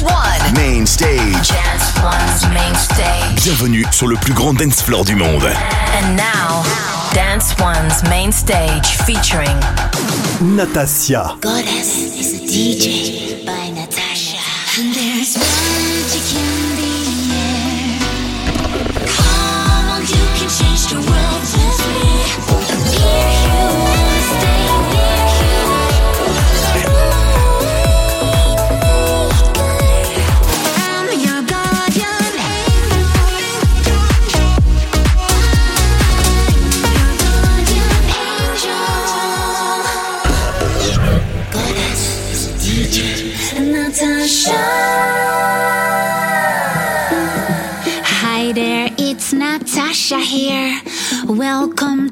Dance One. Main stage. Dance One's main stage. Bienvenue sur le plus grand dance floor du monde. And now, Dance One's main stage featuring Natasia. Goddess is a DJ by Natasha. And there's magic in the air. Come on, you can change the world with me. Near you,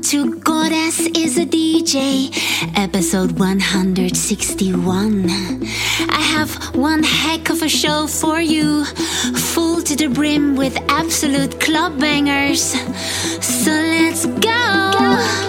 to Goddess is a DJ, episode 161. I have one heck of a show for you, full to the brim with absolute club bangers. So let's go. Goddess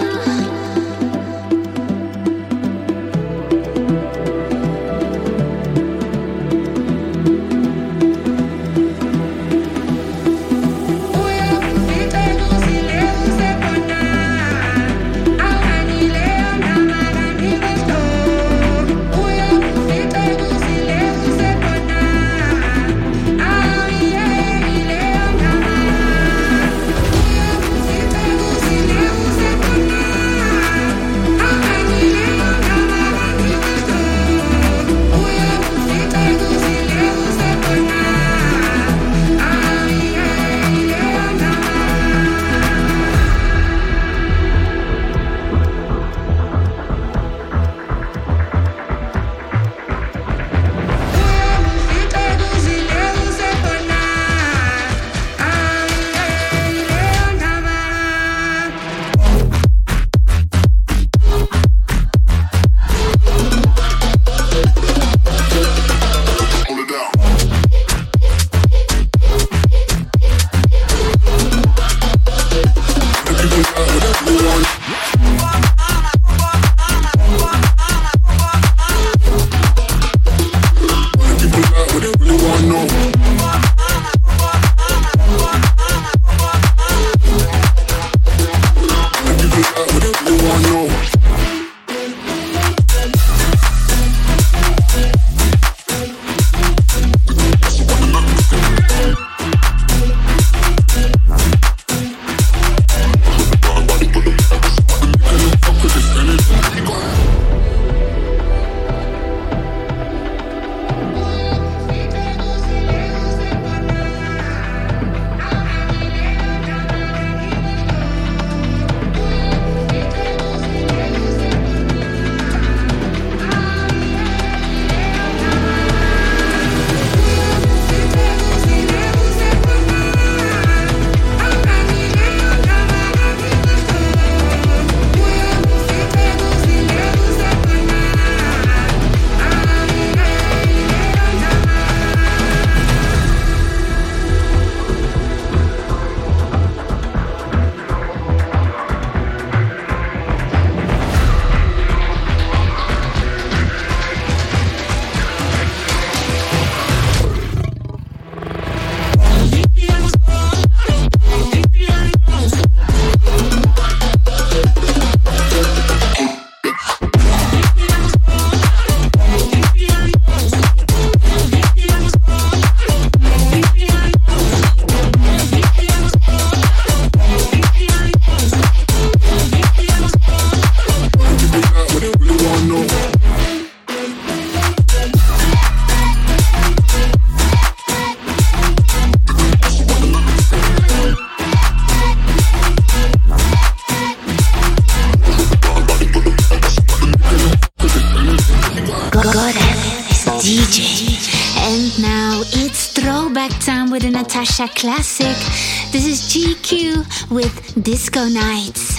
Disco Nights.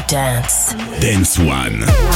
To dance. Dance One.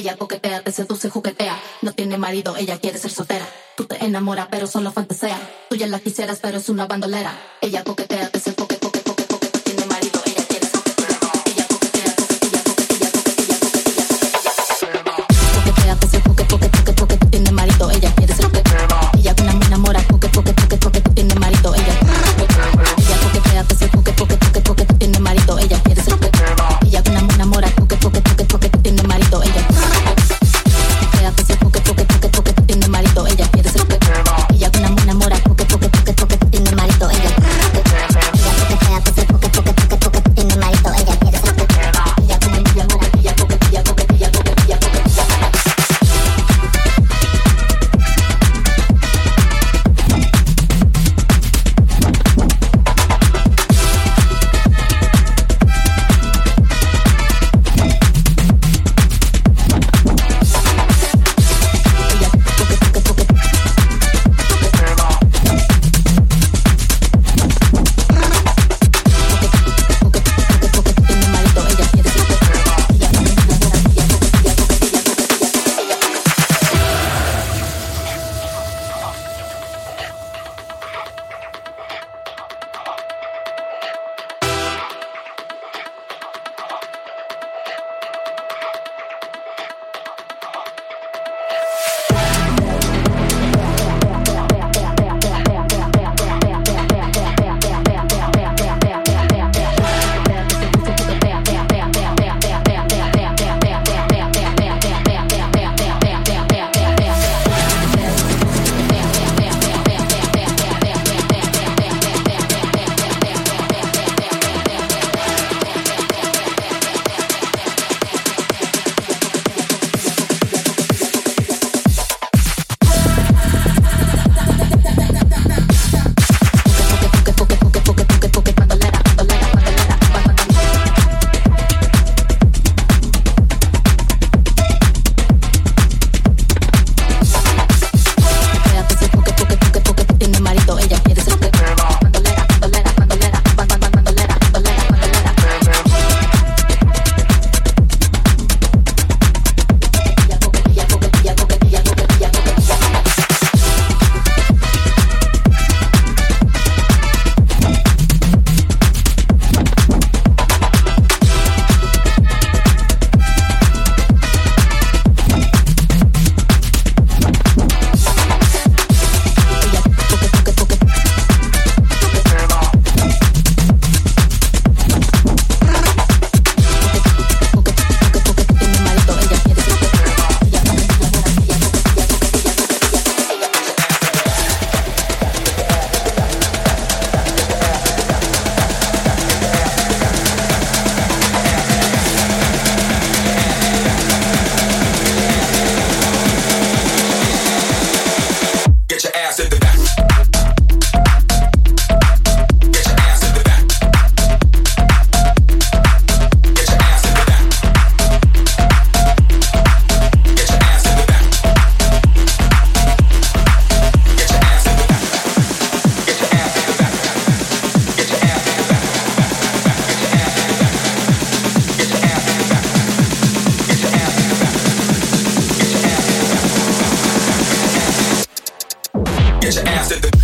Ella coquetea, te seduce, juguetea. No tiene marido, ella quiere ser soltera. Tú te enamoras, pero solo fantasea. Tú ya la quisieras, pero es una bandolera. Ella coquetea, te seduce, Yeah.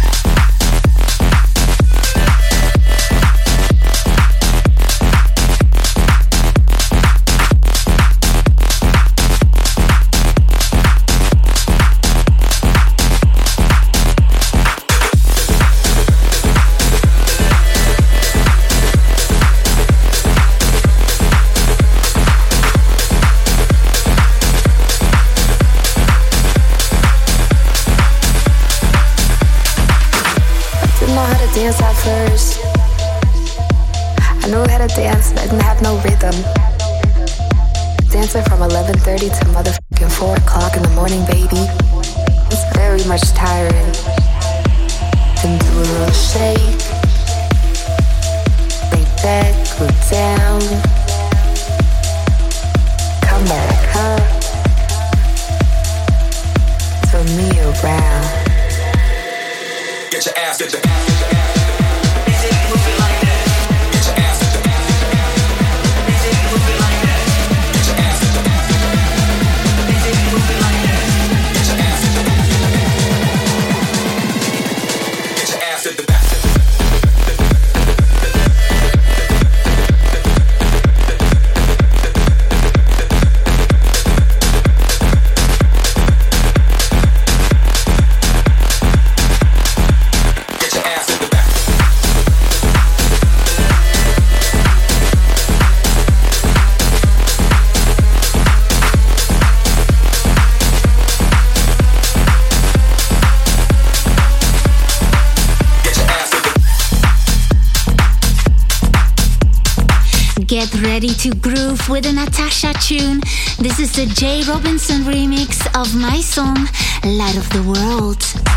Get ready to groove with a Nathassia tune. This is the Jay Robinson remix of my song, Light of the World.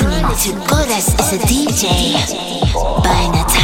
Welcome to Goddess is a DJ by Nathassia.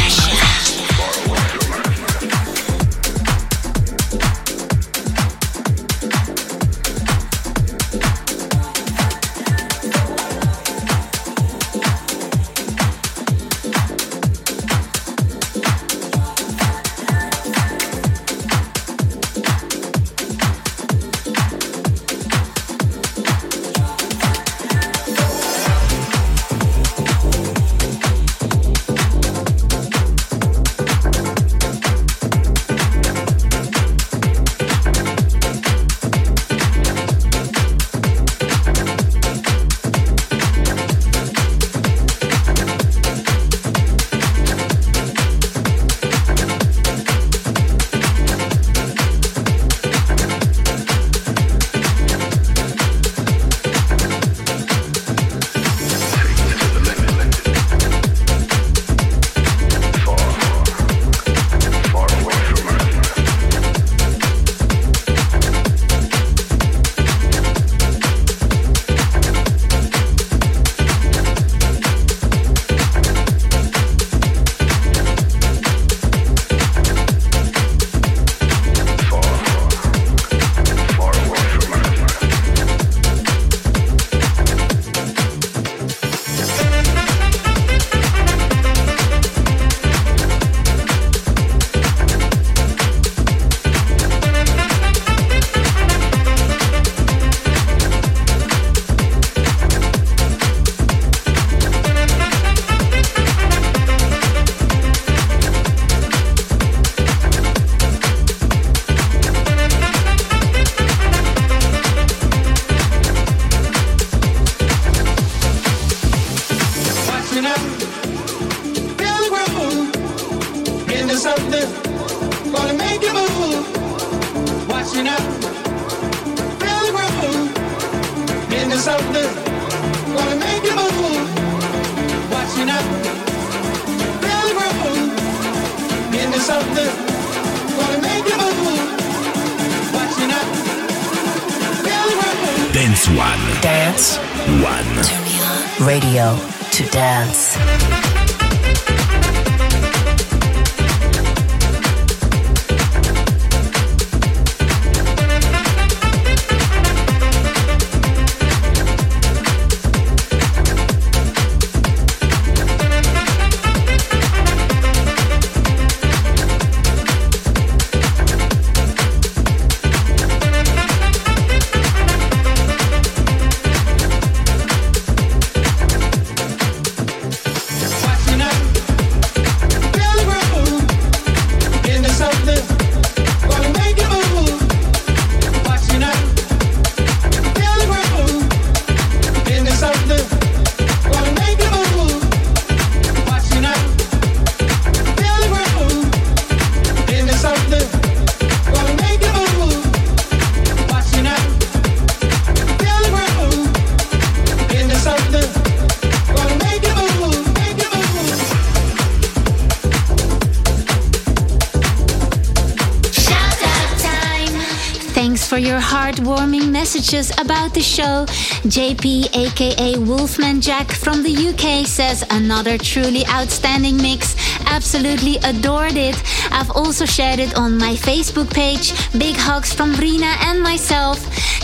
Messages about the show. JP, aka Wolfman Jack from the UK, says another truly outstanding mix. Absolutely adored it. I've also shared it on my Facebook page. Big hugs from Rina and myself.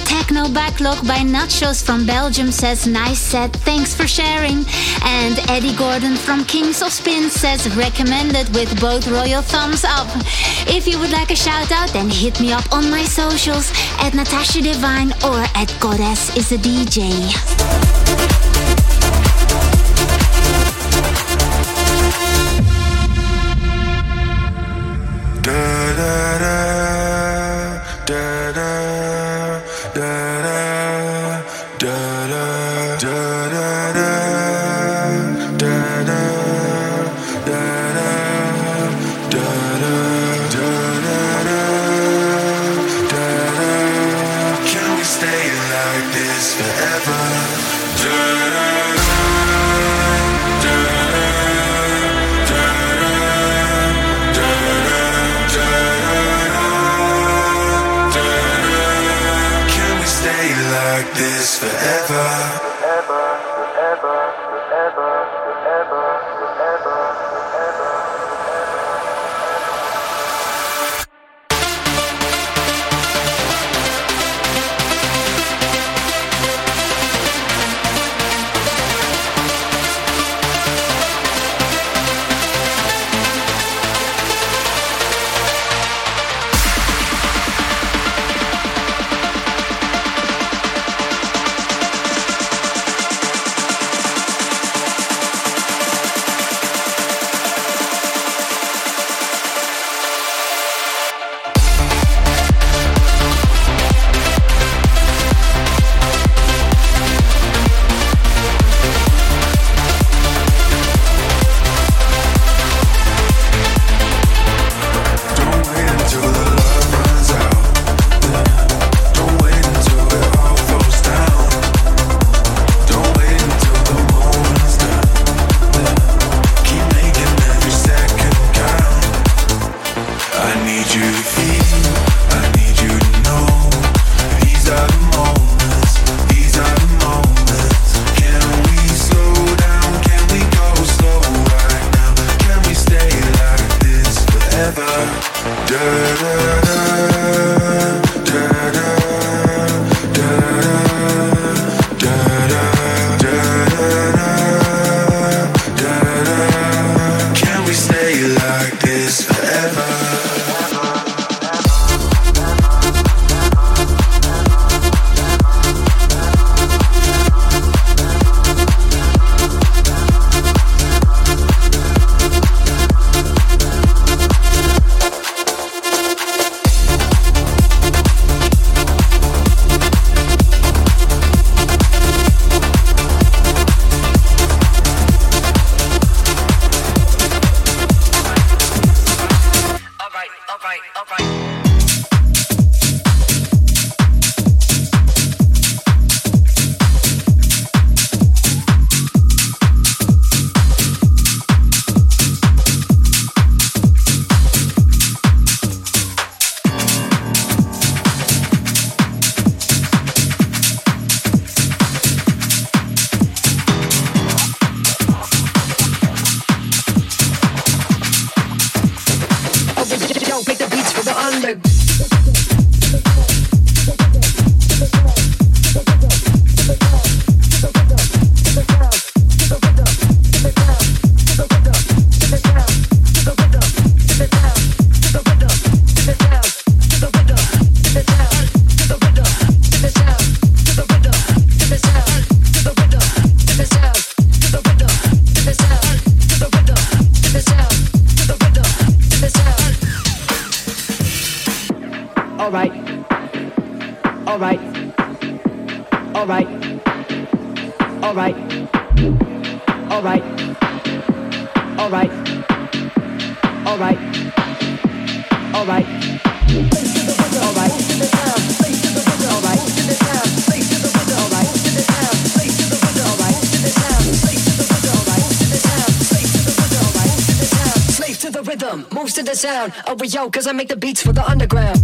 Techno Backlog by Nachos from Belgium says, Nice set, thanks for sharing. And Eddie Gordon from Kings of Spin says, Recommended with both royal thumbs up. If you would like a shout out, then hit me up on my socials at Nathassia Devine or at Goddess is a DJ. yo, cause I make the beats for the underground.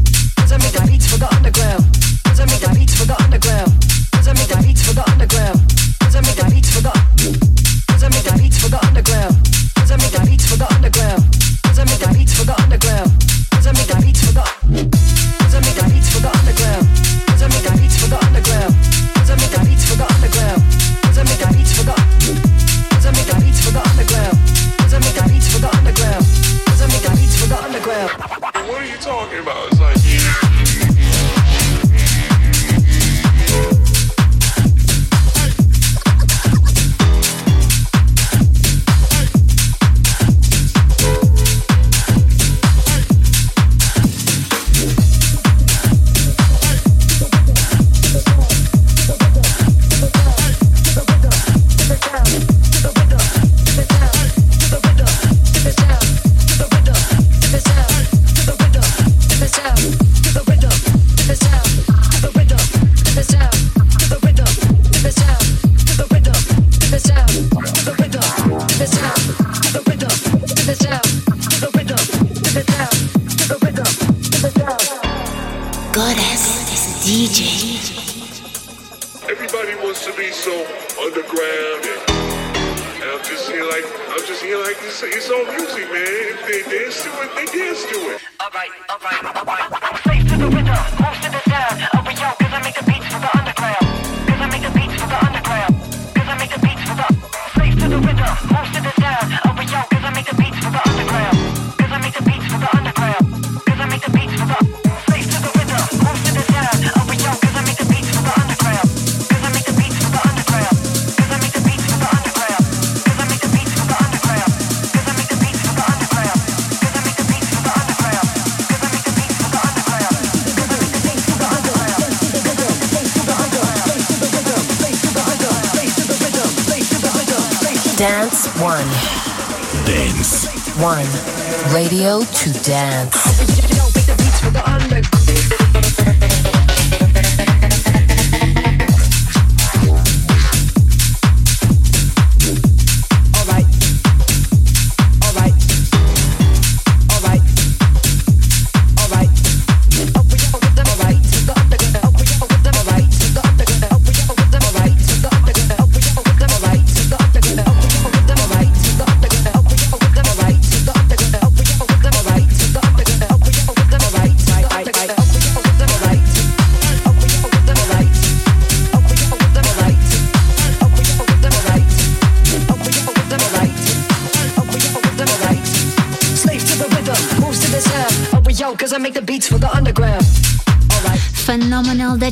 to dance.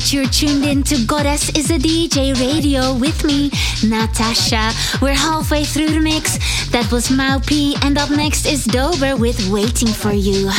that you're tuned in to Goddess is a DJ Radio with me, Nathassia. We're halfway through the mix. That was Maupi, and up next is Dober with Waiting for You.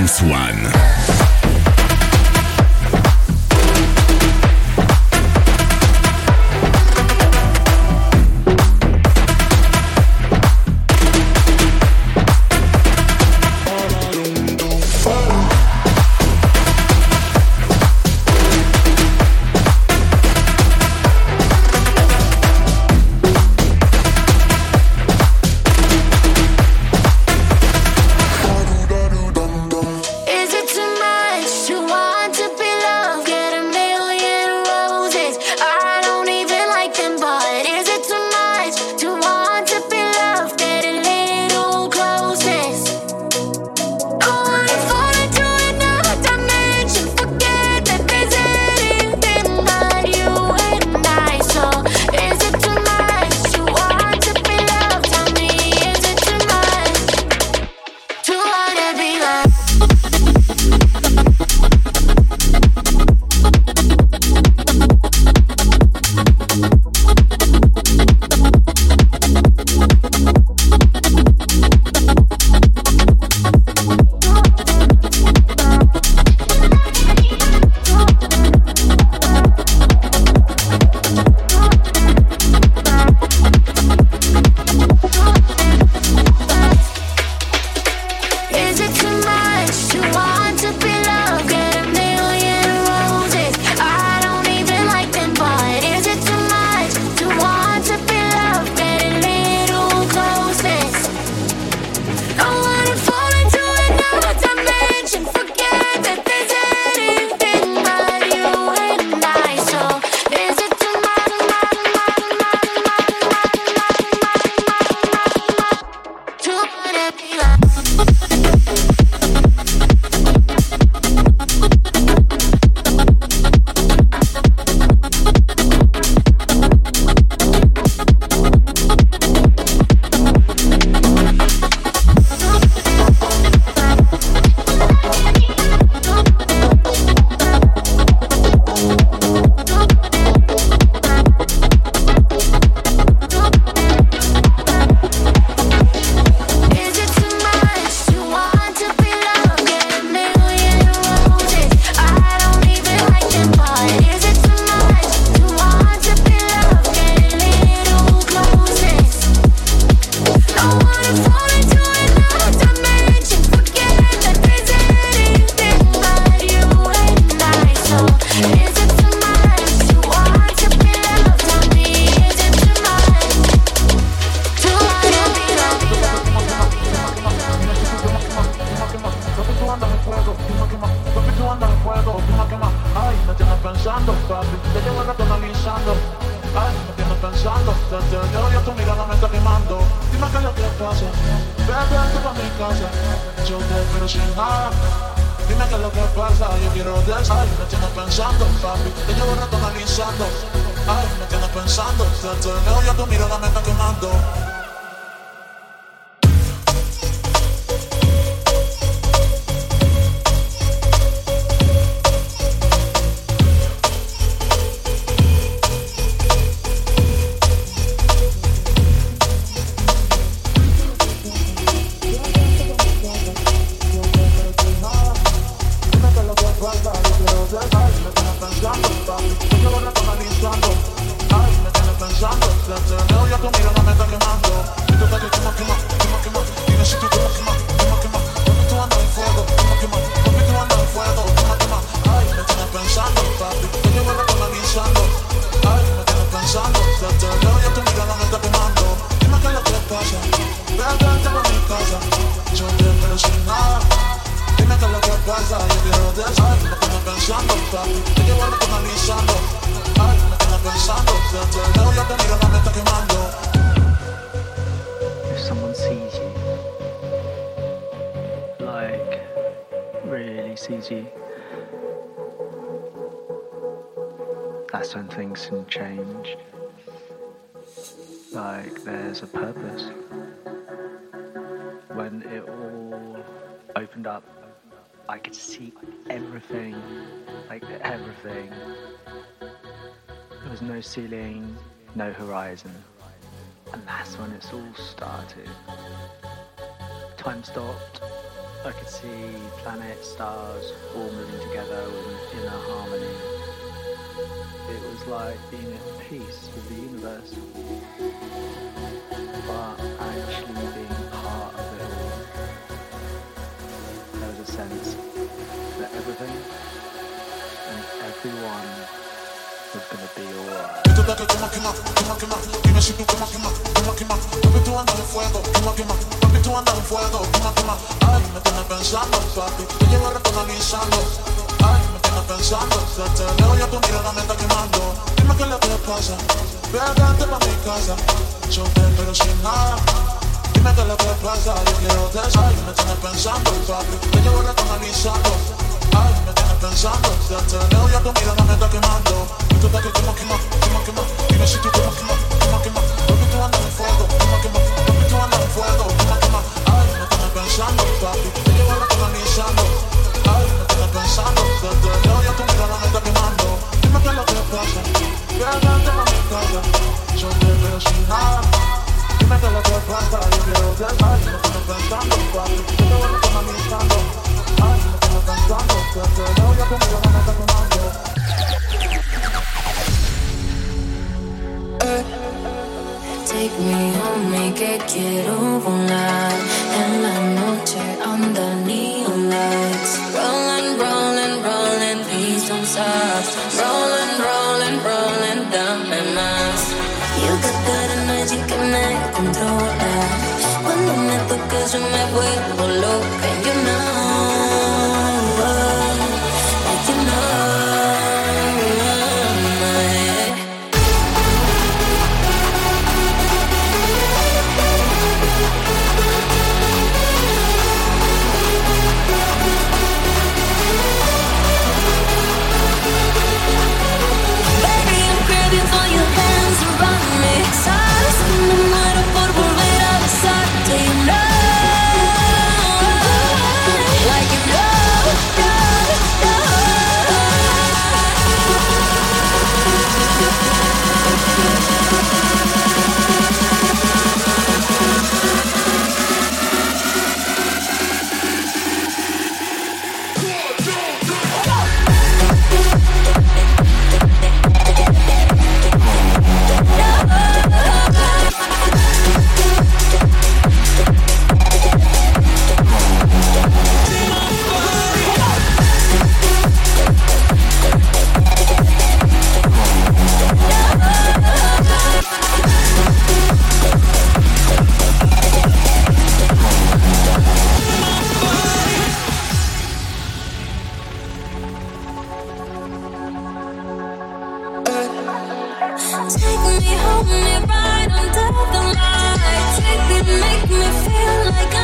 Dance. When things can change. Like there's a purpose. When it all opened up, I could see everything, like everything. There was no ceiling, no horizon. And that's when it's all started. Time stopped. I could see planets, stars all moving together in inner harmony. It was like being at peace with the universe. But actually being part of it all. There was a sense that everything and everyone was gonna be alright. Fuego. Ay, me tienes pensando, papi. Te llevo rato analizando. Ay, me tienes pensando. Desde lejos ya tu mirada me está quemando. Dime qué es lo que pasa. Vete pa' mi casa. Yo te espero sin nada. Dime qué es lo que pasa. Yo quiero desayunar. Ay, me tienes pensando, papi. Te llevo el rato analizando. Ay, me tienes pensando. Desde lejos ya tu mirada me está quemando. Esto está que quema, quema, quema, quema. Dime si tú quema, quema, quema, quema. Papi, tú andas en fuego, quema, quema. Papi, tú andas en fuego, quema, quema. Ay, me tienes pensando, papi. Te llevo el rato analizando. Take me home, que quiero volar me feel like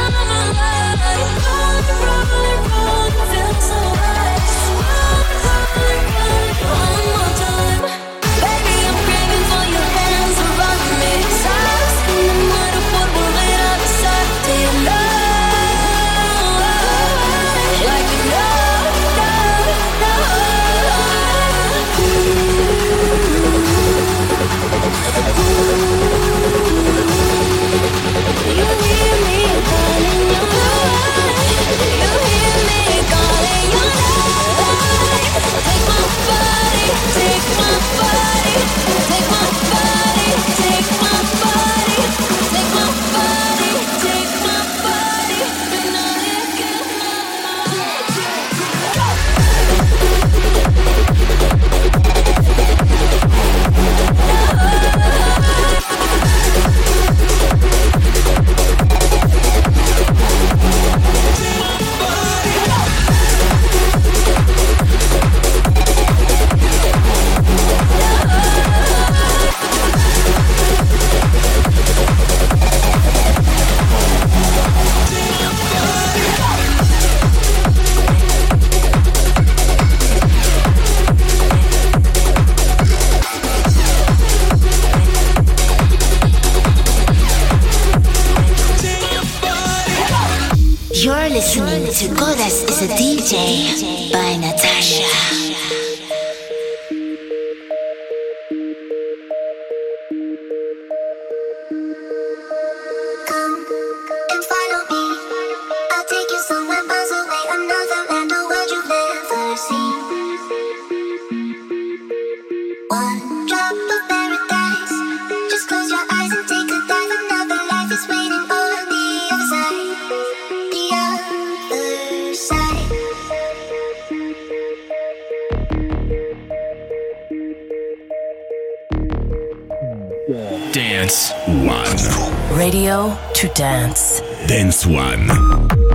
Dance One. Radio to Dance. Dance One.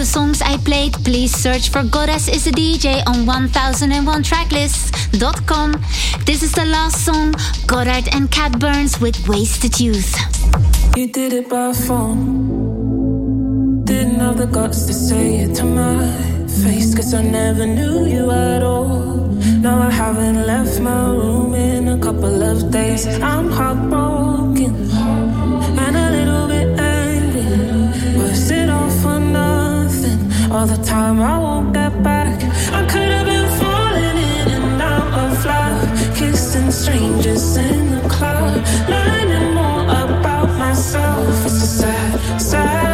the songs I played, please search for Goddess is a DJ on 1001tracklists.com. This is the last song, Goddard and Cat Burns with Wasted Youth. You did it by phone. Didn't have the guts to say it to my face, cause I never knew you at all. Now I haven't left my room in a couple of days. I'm heartbroken. time I won't get back. I could have been falling in and out of love, kissing strangers in the club, learning more about myself. It's a sad, sad.